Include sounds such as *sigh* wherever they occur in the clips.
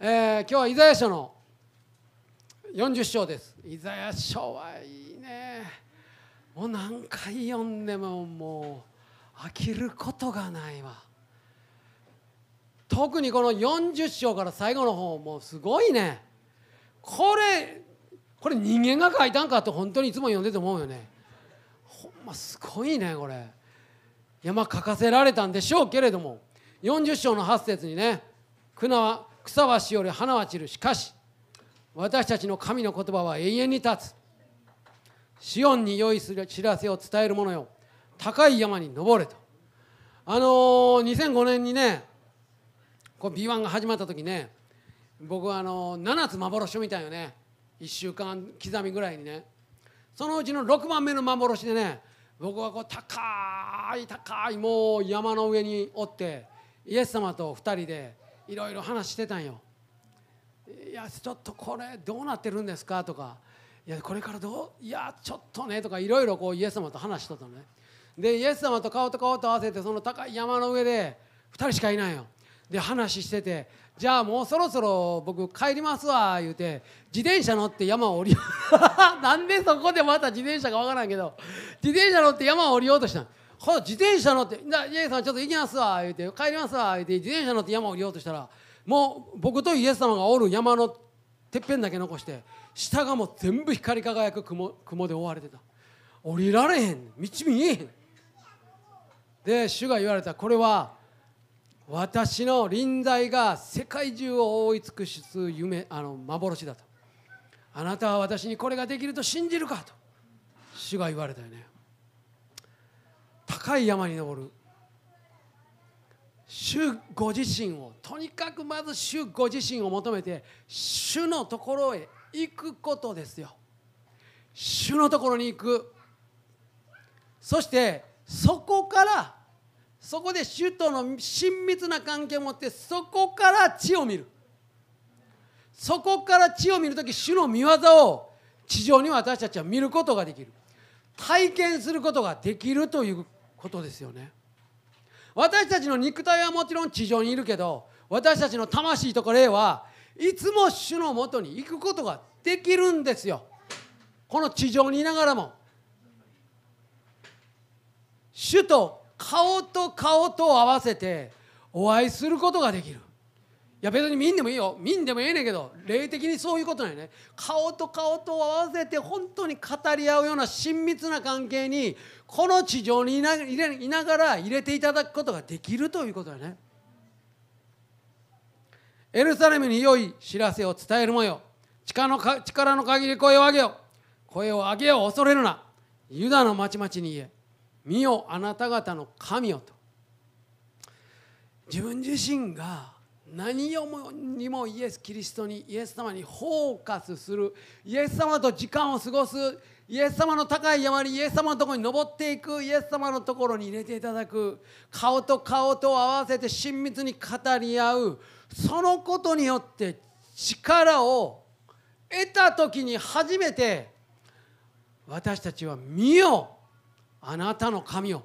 えー今日はイザヤ書の40章です。イザヤ書はいいね。もう何回読んでももう飽きることがないわ。特にこの40章から最後の方もうすごいね。これこれ人間が書いたんかと本当にいつも読んでて思うよね。ほんますごいねこれ。いやまあ書かせられたんでしょうけれども40章の8節にね草は草はしおり花は散る。しかし私たちの神の言葉は永遠に立つ。シオンに良い知らせを伝える者よ。高い山に登れと。あのー2005年にねこう B1 が始まった時ね僕はあのー7つ幻を見たよね1週間刻みぐらいにねそのうちの6番目の幻でね僕はこう高い高いもう山の上におってイエス様と2人でいろいろ話してたんよ。いやちょっとこれどうなってるんですかとか。いやこれからどう？いやちょっとねとかいろいろこうイエス様と話しとったのね。でイエス様と顔と顔と合わせてその高い山の上で2人しかいないよ。で話しててじゃあもうそろそろ僕帰りますわ言うて自転車乗って山を降りよう。*laughs* なんでそこでまた自転車かわからんけど自転車乗って山を降りようとしたの。ほな自転車乗って「なイエス様ちょっと行きますわ」言うて「帰りますわ」言うて自転車乗って山を降りようとしたらもう僕とイエス様がおる山のてっぺんだけ残して下がもう全部光り輝く雲雲で覆われてた。降りられへん道見えへん。で主が言われたこれは私の臨在が世界中を覆い尽くしす夢あの幻だと。あなたは私にこれができると信じるかと。主が言われたよね。高い山に登る。主ご自身をとにかくまず主ご自身を求めて主のところへ行くことですよ。主のところに行く。そしてそこからそこで主との親密な関係を持ってそこから地を見る。そこから地を見るとき主の見業を地上に私たちは見ることができる。体験することができるということですよね。私たちの肉体はもちろん地上にいるけど私たちの魂とか霊はいつも主のもとに行くことができるんですよ。この地上にいながらも。主と顔と顔と合わせてお会いすることができる。や別に見んでもいいよ。見んでもええねんけど霊的にそういうことなんよね。顔と顔と合わせて本当に語り合うような親密な関係にこの地上にいな入れいながら入れていただくことができるということだね。エルサレムに良い知らせを伝えるもよ力のか力の限り声を上げよ声を上げよ恐れるな。ユダの町々に言え。見よあなた方の神よと。自分自身が何をもにもイエス・キリストにイエス様にフォーカスする。イエス様と時間を過ごす。イエス様の高い山にイエス様のところに登っていく。イエス様のところに入れていただく。顔と顔と合わせて親密に語り合う。そのことによって力を得た時に初めて私たちは見よ。あなたの神を。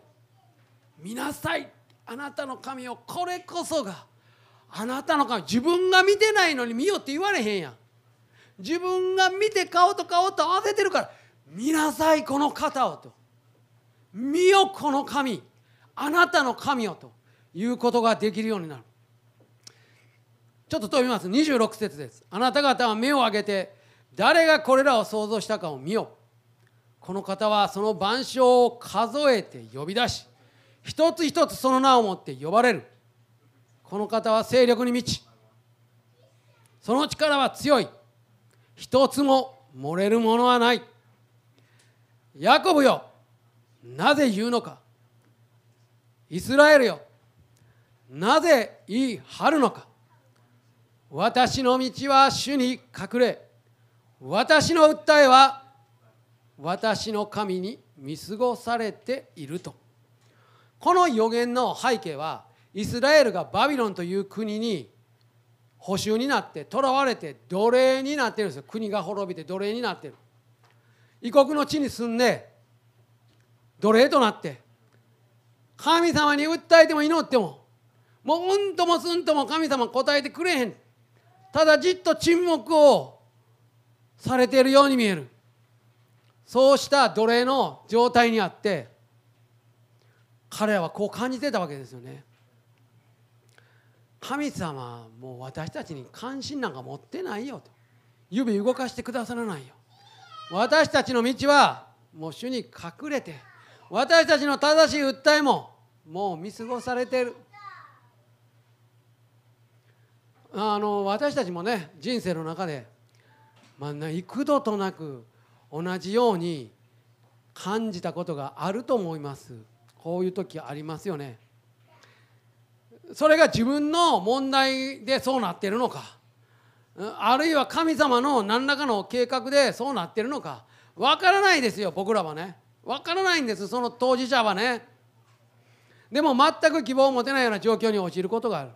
見なさい。あなたの神を。これこそがあなたの神自分が見てないのに見よって言われへんやん。自分が見て顔と顔と合わせてるから見なさいこの方をと。見よこの神あなたの神をと。いうことができるようになる。ちょっと飛びます。26節です。あなた方は目を上げて誰がこれらを想像したかを見よこの方はその万象を数えて呼び出し一つ一つその名をもって呼ばれる。この方は勢力に満ちその力は強い。一つも漏れるものはない。ヤコブよなぜ言うのか。イスラエルよなぜ言い張るのか。私の道は主に隠れ私の訴えは私の神に見過ごされていると。この予言の背景はイスラエルがバビロンという国に捕囚になって囚われて奴隷になってるんですよ。国が滅びて奴隷になってる。異国の地に住んで奴隷となって。神様に訴えても祈ってももううんともすんとも神様答えてくれへん。ただじっと沈黙をされているように見える。そうした奴隷の状態にあって彼らはこう感じてたわけですよね。神様はもう私たちに関心なんか持ってないよと。指動かしてくださらないよ。私たちの道はもう主に隠れて私たちの正しい訴えももう見過ごされてる。あの私たちもね人生の中で、まあ、幾度となく同じように感じたことがあると思います。こういう時ありますよね。それが自分の問題でそうなってるのか。あるいは神様の何らかの計画でそうなってるのか。分からないですよ僕らはね。分からないんですその当事者はね。でも全く希望を持てないような状況に陥ることがある。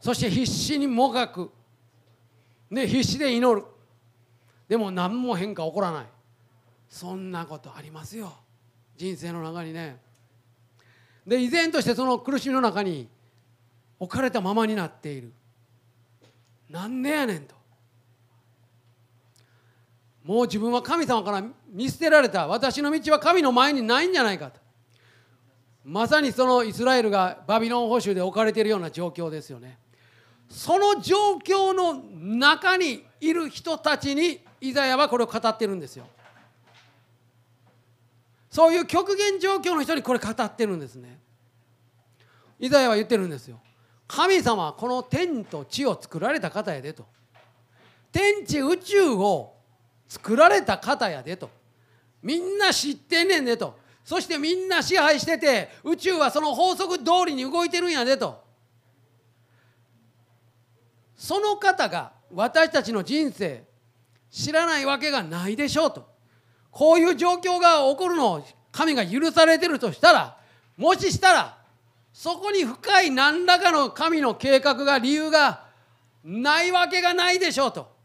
そして必死にもがく。で必死で祈る。でも何も変化起こらない。そんなことありますよ。人生の中にね。で依然としてその苦しみの中に置かれたままになっている。なんでやねんと。もう自分は神様から見捨てられた。私の道は神の前にないんじゃないかと。まさにそのイスラエルがバビロン捕囚で置かれているような状況ですよね。その状況の中にいる人たちにイザヤはこれを語ってるんですよ。そういう極限状況の人にこれ語ってるんですね。イザヤは言ってるんですよ。神様はこの天と地を作られた方やでと。天地宇宙を作られた方やでと。みんな知ってんねんでと。そしてみんな支配してて宇宙はその法則通りに動いてるんやでと。その方が私たちの人生知らないわけがないでしょうと。こういう状況が起こるのを神が許されてるとしたらもししたらそこに深い何らかの神の計画が理由がないわけがないでしょうと。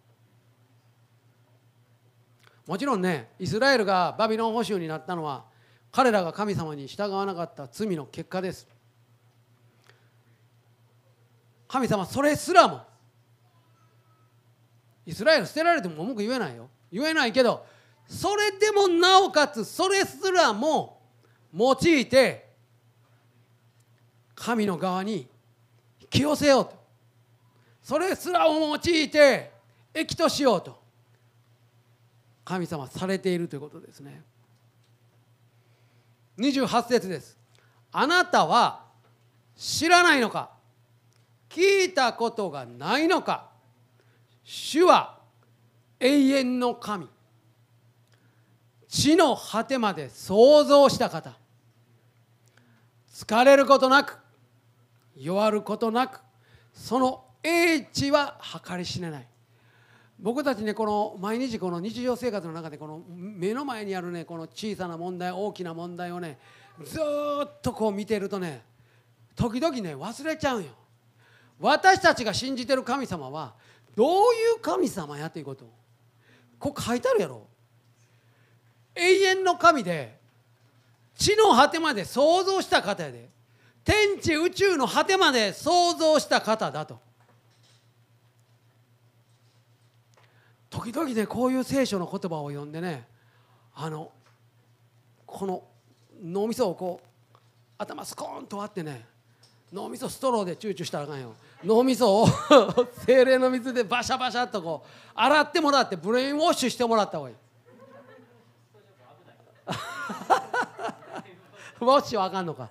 もちろんねイスラエルがバビロン捕囚になったのは彼らが神様に従わなかった罪の結果です。神様それすらもイスラエル捨てられても文句言えないよ。言えないけどそれでもなおかつそれすらも用いて神の側に引き寄せようと。それすらを用いて益としようと。神様されているということですね。28節です。あなたは知らないのか。聞いたことがないのか。主は永遠の神。地の果てまで創造した方。疲れることなく弱ることなくその英知は計り知れない。僕たちねこの毎日この日常生活の中でこの目の前にあるねこの小さな問題大きな問題をねずっとこう見てるとね時々ね忘れちゃうよ。私たちが信じてる神様はどういう神様やということこう書いてあるやろ。永遠の神で地の果てまで創造した方やで。天地宇宙の果てまで創造した方だと。時々ねこういう聖書の言葉を読んでねあのこの脳みそをこう頭スコーンと割ってね脳みそストローでチューチューしたらあかんよ。脳みそを *laughs* 聖霊の水でバシャバシャっとこう洗ってもらってブレインウォッシュしてもらった方がいい。ウォッシュはあかんのか。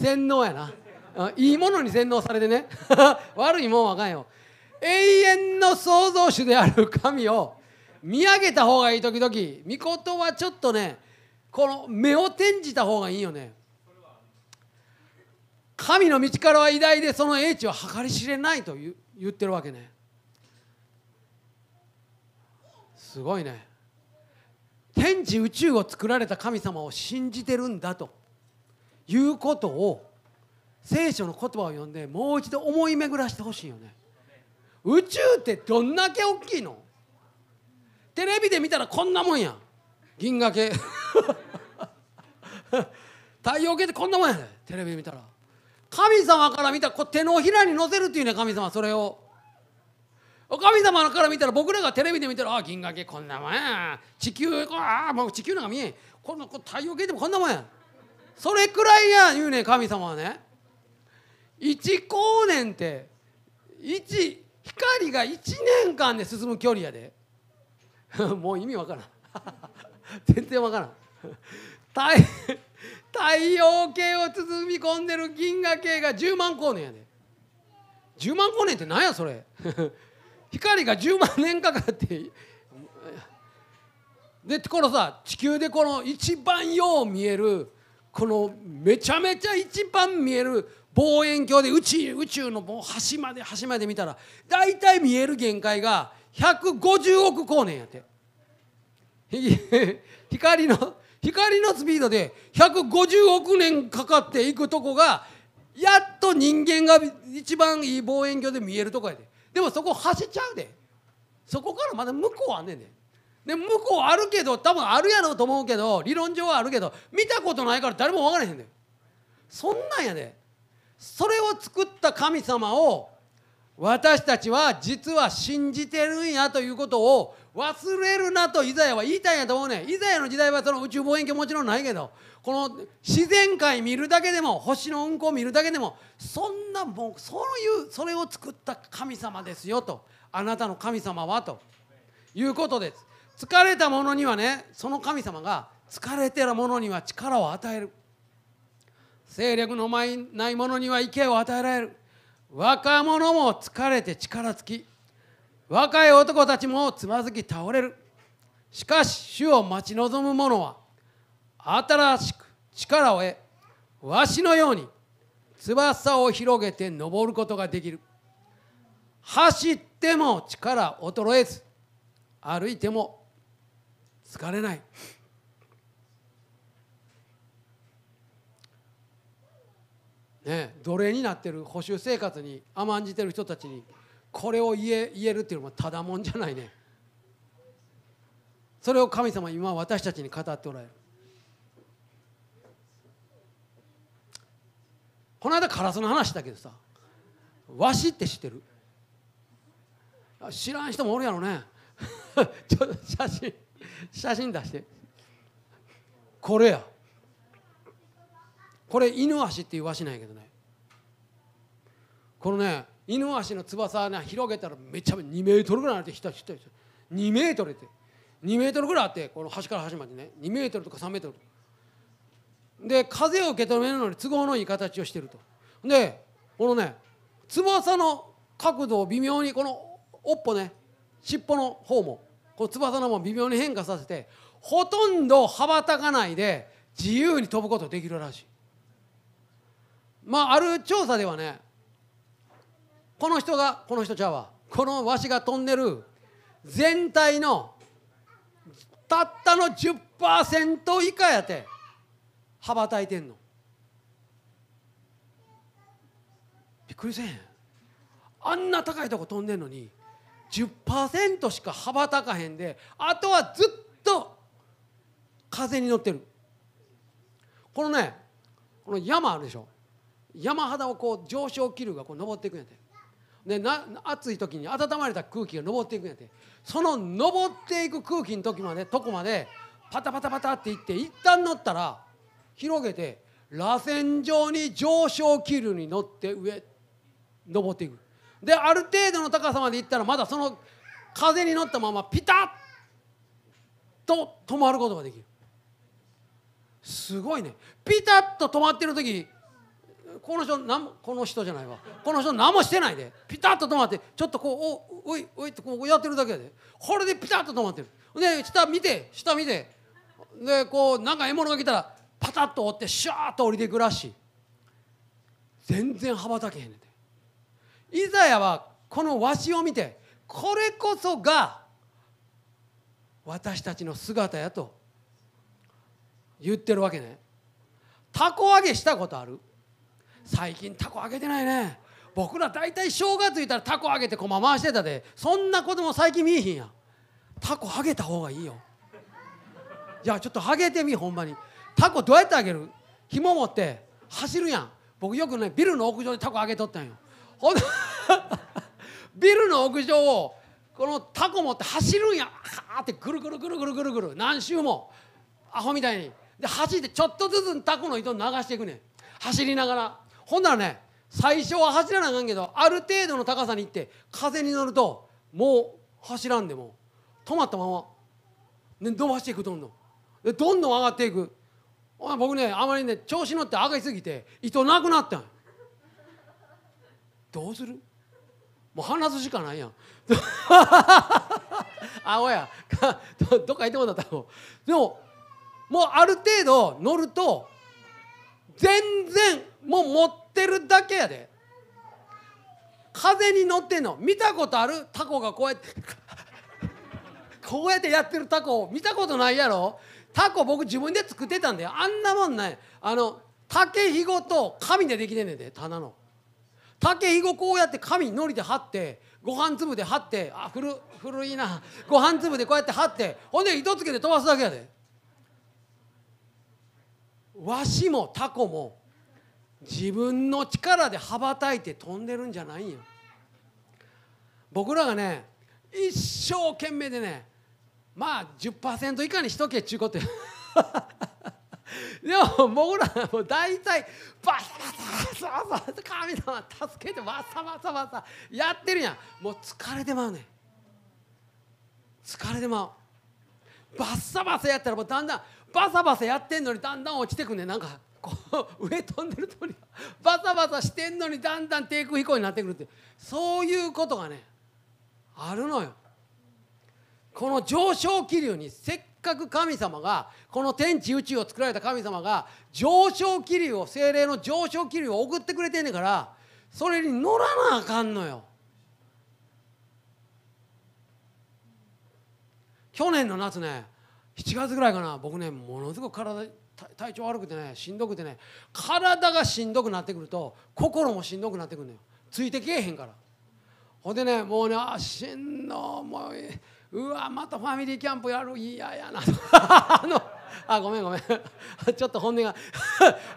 洗脳やな。いいものに洗脳されてね。*laughs* 悪いもんはあかんよ。永遠の創造主である神を見上げた方がいい時々御事はちょっとねこの目を転じた方がいいよね。神の道からは偉大でその英知は計り知れないと言ってるわけね。すごいね。天地宇宙を作られた神様を信じてるんだということを聖書の言葉を読んでもう一度思い巡らしてほしいよね。宇宙ってどんだけ大きいの？テレビで見たらこんなもんや。銀河系。*laughs* 太陽系ってこんなもんやで。テレビで見たら。神様から見たら手のひらに乗せるっていうね神様それを。神様から見たら僕らがテレビで見たらあ銀河系こんなもんや。地球あもう地球なんか見えん。この太陽系でもこんなもんや。それくらいや言うね神様はね。1光年って1光が1年間で進む距離やで。*laughs* もう意味わからん。*laughs* 全然わからん。太太陽系を包み込んでる銀河系が10万光年やで。10万光年って何やそれ？光が10万年かかってでこのさ地球でこの一番よう見えるこのめちゃめちゃ一番見える望遠鏡で宇宙宇宙のもう端まで端まで見たら大体見える限界が150億光年やって。*laughs* 光の光のスピードで150億年かかっていくとこがやっと人間が一番いい望遠鏡で見えるとこやで。でもそこ走っちゃうで。そこからまだ向こうあんねんで。で向こうあるけど多分あるやろうと思うけど理論上はあるけど見たことないから誰も分からへんねん。そんなんやで。それを作った神様を私たちは実は信じてるんやということを忘れるなとイザヤは言いたいんやと思うねイザヤの時代はその宇宙望遠鏡もちろんないけどこの自然界見るだけでも星の運行見るだけでもそんなもうそういうそれを作った神様ですよと。あなたの神様はと。いうことです。疲れた者にはねその神様が疲れてる者には力を与える勢力のない者には池を与えられる。若者も疲れて力尽き若い男たちもつまずき倒れる。しかし主を待ち望む者は新しく力を得わしのように翼を広げて登ることができる。走っても力衰えず歩いても疲れない。ね奴隷になってる保守生活に甘んじてる人たちにこれを言え言えるっていうのはただもんじゃないね。それを神様今私たちに語っておられる。この間カラスの話だけどさわしって知ってる？知らん人もおるやろね。*laughs* ちょっと写真写真出して。これや。これ犬足っていうわしなんやけどね。このね犬足の翼ね広げたらめちゃめちゃ2メートルぐらいあってひたひたひた2メートルって。2メートルぐらいあってこの端から端までね。2メートルとか3メートルで風を受け止めるのに都合のいい形をしてると。でこのね翼の角度を微妙にこの尾っぽね尻尾の方もこの翼の方も微妙に変化させてほとんど羽ばたかないで自由に飛ぶことできるらしい。まあある調査ではねこの人がこの人ちゃうわ。このわしが飛んでる全体のたったの10%以下やって。羽ばたいてんの。びっくりせん。あんな高いとこ飛んでんのに10%しか羽ばたかへんであとはずっと風に乗ってる。このねこの山あるでしょ。山肌をこう上昇気流がこう登っていくんやて。でな暑い時に温まれた空気が上っていくんやって。その上っていく空気の時までとこまでパタパタパタっていって一旦乗ったら広げて螺旋状に上昇気流に乗って上登っていく。である程度の高さまで行ったらまだその風に乗ったままピタッと止まることができる。すごいね。ピタッと止まってる時この人なんこの人じゃないわ。この人何もしてないで。ピタッと止まってちょっとこうおおいおいってこうやってるだけで。これでピタッと止まってる。で下見て下見て。でこうなんか獲物が来たらパタッと折ってシャーッと降りていくらしい。全然羽ばたけへんねんて。イザヤはこのわしを見てこれこそが私たちの姿やと言ってるわけね。たこ揚げしたことある？最近たこ揚げてないね。僕ら大体正月いたらたこ揚げてこま回してたで。そんなことも最近見えひんや。たこ揚げた方がいいよ。じゃあちょっと揚げてみほんまに。タコどうやってあげる？紐持って。走るやん。僕よくねビルの屋上にタコあげとったんよ。ほん *laughs* ビルの屋上をこのタコ持って走るんや。はーってぐるぐるぐるぐるぐるぐる。何周も。アホみたいに。で走ってちょっとずつタコの糸流していくねん。走りながら。ほんならね最初は走らなあかんけどある程度の高さに行って風に乗るともう走らんでも止まったままで伸ばしていくどんどん。でどんどん上がっていく。僕ねあまりね調子乗って上がりすぎて糸なくなったんどうする？もう離すしかないやん。*laughs* あおや。*laughs* どっか行ってもらったらでももうある程度乗ると全然もう持ってるだけやで。風に乗ってんの。見たことある？タコがこうやって。*laughs* こうやってやってるタコ見たことないやろ？タコ僕自分で作ってたんだよあんなもんない。あの竹ひごと紙でできてんねんで棚の。竹ひごこうやって紙にのりで貼ってご飯粒で貼って。あ古古いな。ご飯粒でこうやって貼って。ほんで糸つけて飛ばすだけやで。わしもタコも自分の力で羽ばたいて飛んでるんじゃないんよ。僕らがね一生懸命でねまあ10%以下にしとけっちゅうこと *laughs* でも僕らもう大体バサバサバサバサ神様助けてバサバサバサやってるやん。もう疲れてまうね疲れてまう。バッサバサやったらもうだんだんバサバサやってんのにだんだん落ちてくんね。なんかこう上飛んでるとにバサバサしてんのにだんだん低空飛行になってくるって。そういうことがねあるのよ。この上昇気流にせっかく神様がこの天地宇宙を作られた神様が上昇気流を精霊の上昇気流を送ってくれてんねんからそれに乗らなあかんのよ。去年の夏ね7月ぐらいかな。僕ねものすごく体体調悪くてねしんどくてね体がしんどくなってくると心もしんどくなってくるのよ。ついてけえへんから。ほんでねもうねあしんどもううわまたファミリーキャンプやる。嫌やな。と *laughs* あのあごめんごめん。*laughs* ちょっと本音が。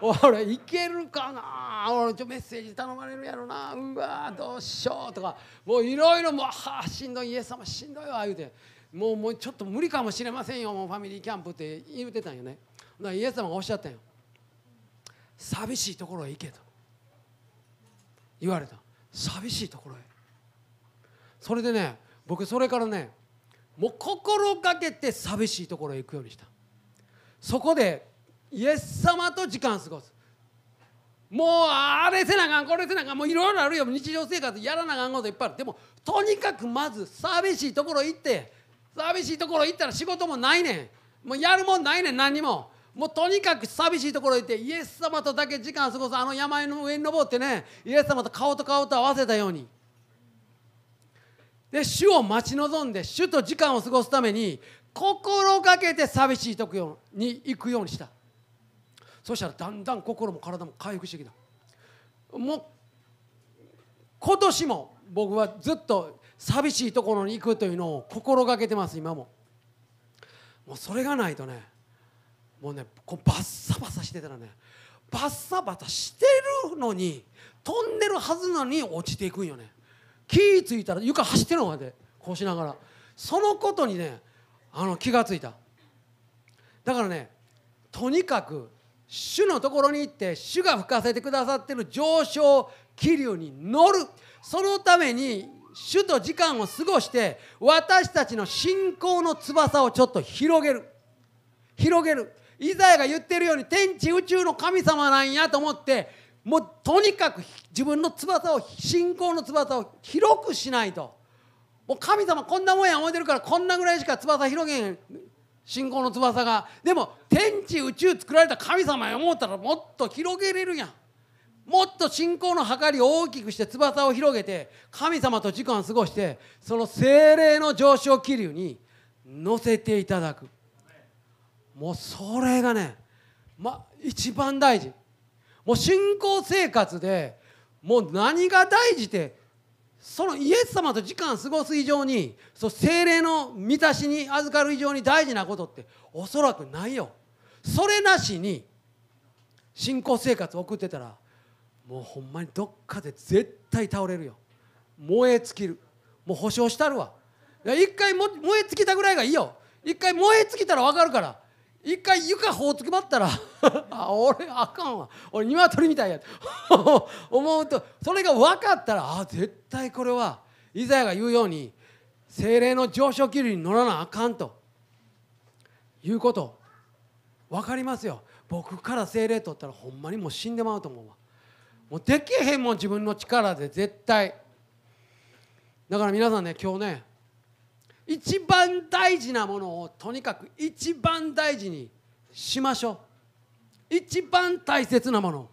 *laughs* 俺いけるかな。俺ちょメッセージ頼まれるやろな。うわどうしようとか。もういろいろもうはあしんどい。イエス様しんどいわ言うて。もうもうちょっと無理かもしれませんよもうファミリーキャンプって言うてたんよね。だからイエス様がおっしゃったんよ。寂しいところへ行けと言われた。寂しいところへ。それでね僕それからねもう心がけて寂しいところへ行くようにした。そこでイエス様と時間過ごす。もうあれせなあかんこれせなあかんもういろいろあるよ。日常生活やらなあかんこといっぱいある。でもとにかくまず寂しいところ行って寂しいところ行ったら仕事もないねん。もうやるもんないねん何にも。もうとにかく寂しいところ行ってイエス様とだけ時間過ごすあの山の上に登ってねイエス様と顔と顔と合わせたように。で主を待ち望んで主と時間を過ごすために心がけて寂しいところに行くようにした。そしたらだんだん心も体も回復してきた。もう今年も僕はずっと寂しいところに行くというのを心がけてます今も。もうそれがないとねもうねこうバッサバサしてたらねバッサバサしてるのに飛んでるはずなのに落ちていくんよね。気ぃ付いたら床走ってるのまでこうしながら。そのことにねあの気がついた。だからねとにかく主のところに行って主が吹かせてくださってる上昇気流に乗る。そのために主と時間を過ごして私たちの信仰の翼をちょっと広げる。広げる。イザヤが言ってるように天地宇宙の神様なんやと思ってもうとにかく自分の翼を信仰の翼を広くしないと。もう神様こんなもんや思ってるからこんなぐらいしか翼広げん。信仰の翼が。でも天地宇宙作られた神様や思ったらもっと広げれるやん。もっと信仰の計りを大きくして翼を広げて神様と時間を過ごしてその精霊の上昇気流に乗せていただく。もうそれがね、ま、一番大事。もう信仰生活でもう何が大事ってそのイエス様と時間を過ごす以上にその精霊の満たしに預かる以上に大事なことっておそらくないよ。それなしに信仰生活を送ってたらもうほんまにどっかで絶対倒れるよ。燃え尽きる。もう保証したるわ。一回も燃え尽きたぐらいがいいよ。一回燃え尽きたら分かるから。一回床ほうつきまったら *laughs* あ俺あかんわ。俺鶏みたいや。*laughs* 思うとそれが分かったらあ絶対これはイザヤが言うように精霊の上昇気流に乗らなあかんと。いうこと。分かりますよ。僕から精霊取ったらほんまにもう死んでまうと思うわ。もうできへんもん自分の力で絶対。だから皆さんね今日ね一番大事なものをとにかく一番大事にしましょう。一番大切なもの。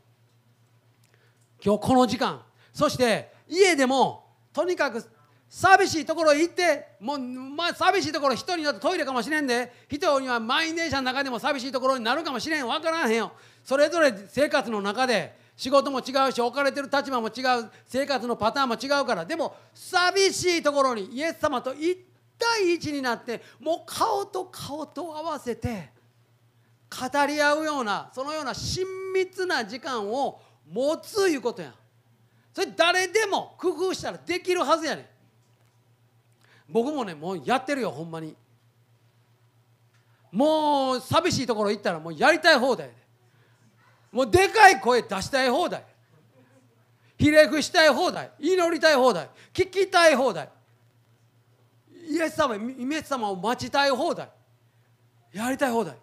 今日この時間。そして家でもとにかく寂しいところへ行ってもう、まあ、寂しいところ人によってトイレかもしれんで人には満員電車の中でも寂しいところになるかもしれん。分からへんよ。それぞれ生活の中で仕事も違うし置かれてる立場も違う生活のパターンも違うからでも寂しいところにイエス様と一対一になってもう顔と顔と合わせて語り合うようなそのような親密な時間を持ついうことやそれ誰でも工夫したらできるはずやねん。僕もねもうやってるよほんまに。もう寂しいところ行ったらもうやりたい放題で。もうでかい声出したい放題。ひれ伏したい放題。祈りたい放題。聞きたい放題。イエス様イエス様を待ちたい放題。やりたい放題。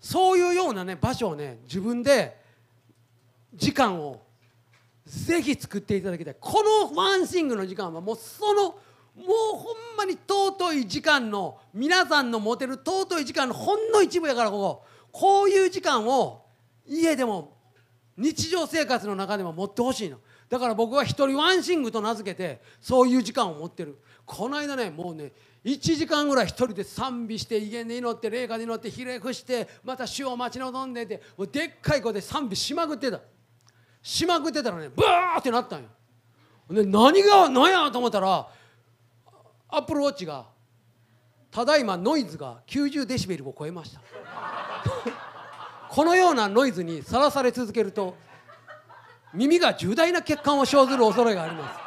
そういうようなね場所をね自分で時間をぜひ作っていただきたい。このワンシングの時間はもうそのもうほんまに尊い時間の皆さんの持てる尊い時間のほんの一部やからここ。こういう時間を家でも日常生活の中でも持ってほしいの。だから僕は一人ワンシングと名付けてそういう時間を持ってる。この間ねもうね1時間ぐらい一人で賛美して威厳で祈って霊下で祈ってひれ伏してまた主を待ち望んでてもうでっかい声で賛美しまくってた。しまくってたらねブーってなったんよ。で何が何やと思ったらアップルウォッチがただいまノイズが90デシベルを超えました。このようなノイズにさらされ続けると耳が重大な欠陥を生ずる恐れがあります。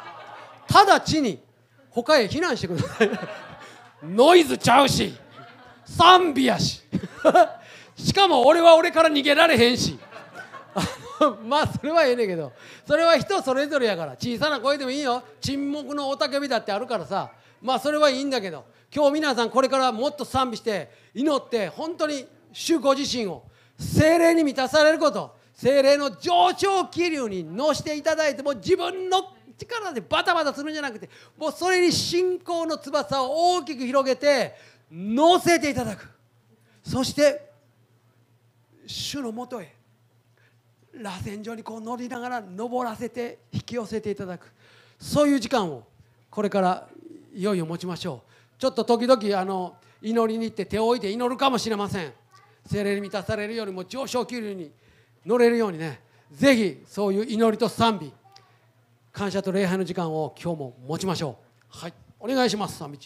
直ちに他へ避難してください。ノイズちゃうし賛美やし。しかも俺は俺から逃げられへんし。*laughs* まあそれはええねんけどそれは人それぞれやから小さな声でもいいよ。沈黙の雄たけびだってあるからさ。まあそれはいいんだけど今日皆さんこれからもっと賛美して祈って本当に主ご自身を精霊に満たされること精霊の上昇気流に乗していただいても自分の力でバタバタするんじゃなくてもうそれに信仰の翼を大きく広げて乗せていただく。そして主のもとへ螺旋状にこう乗りながら登らせて引き寄せていただく。そういう時間をこれからいよいよ持ちましょう。ちょっと時々あの祈りに行って手を置いて祈るかもしれません。精霊に満たされるよりも上昇気流に乗れるようにねぜひそういう祈りと賛美感謝と礼拝の時間を今日も持ちましょう。はい。お願いします賛美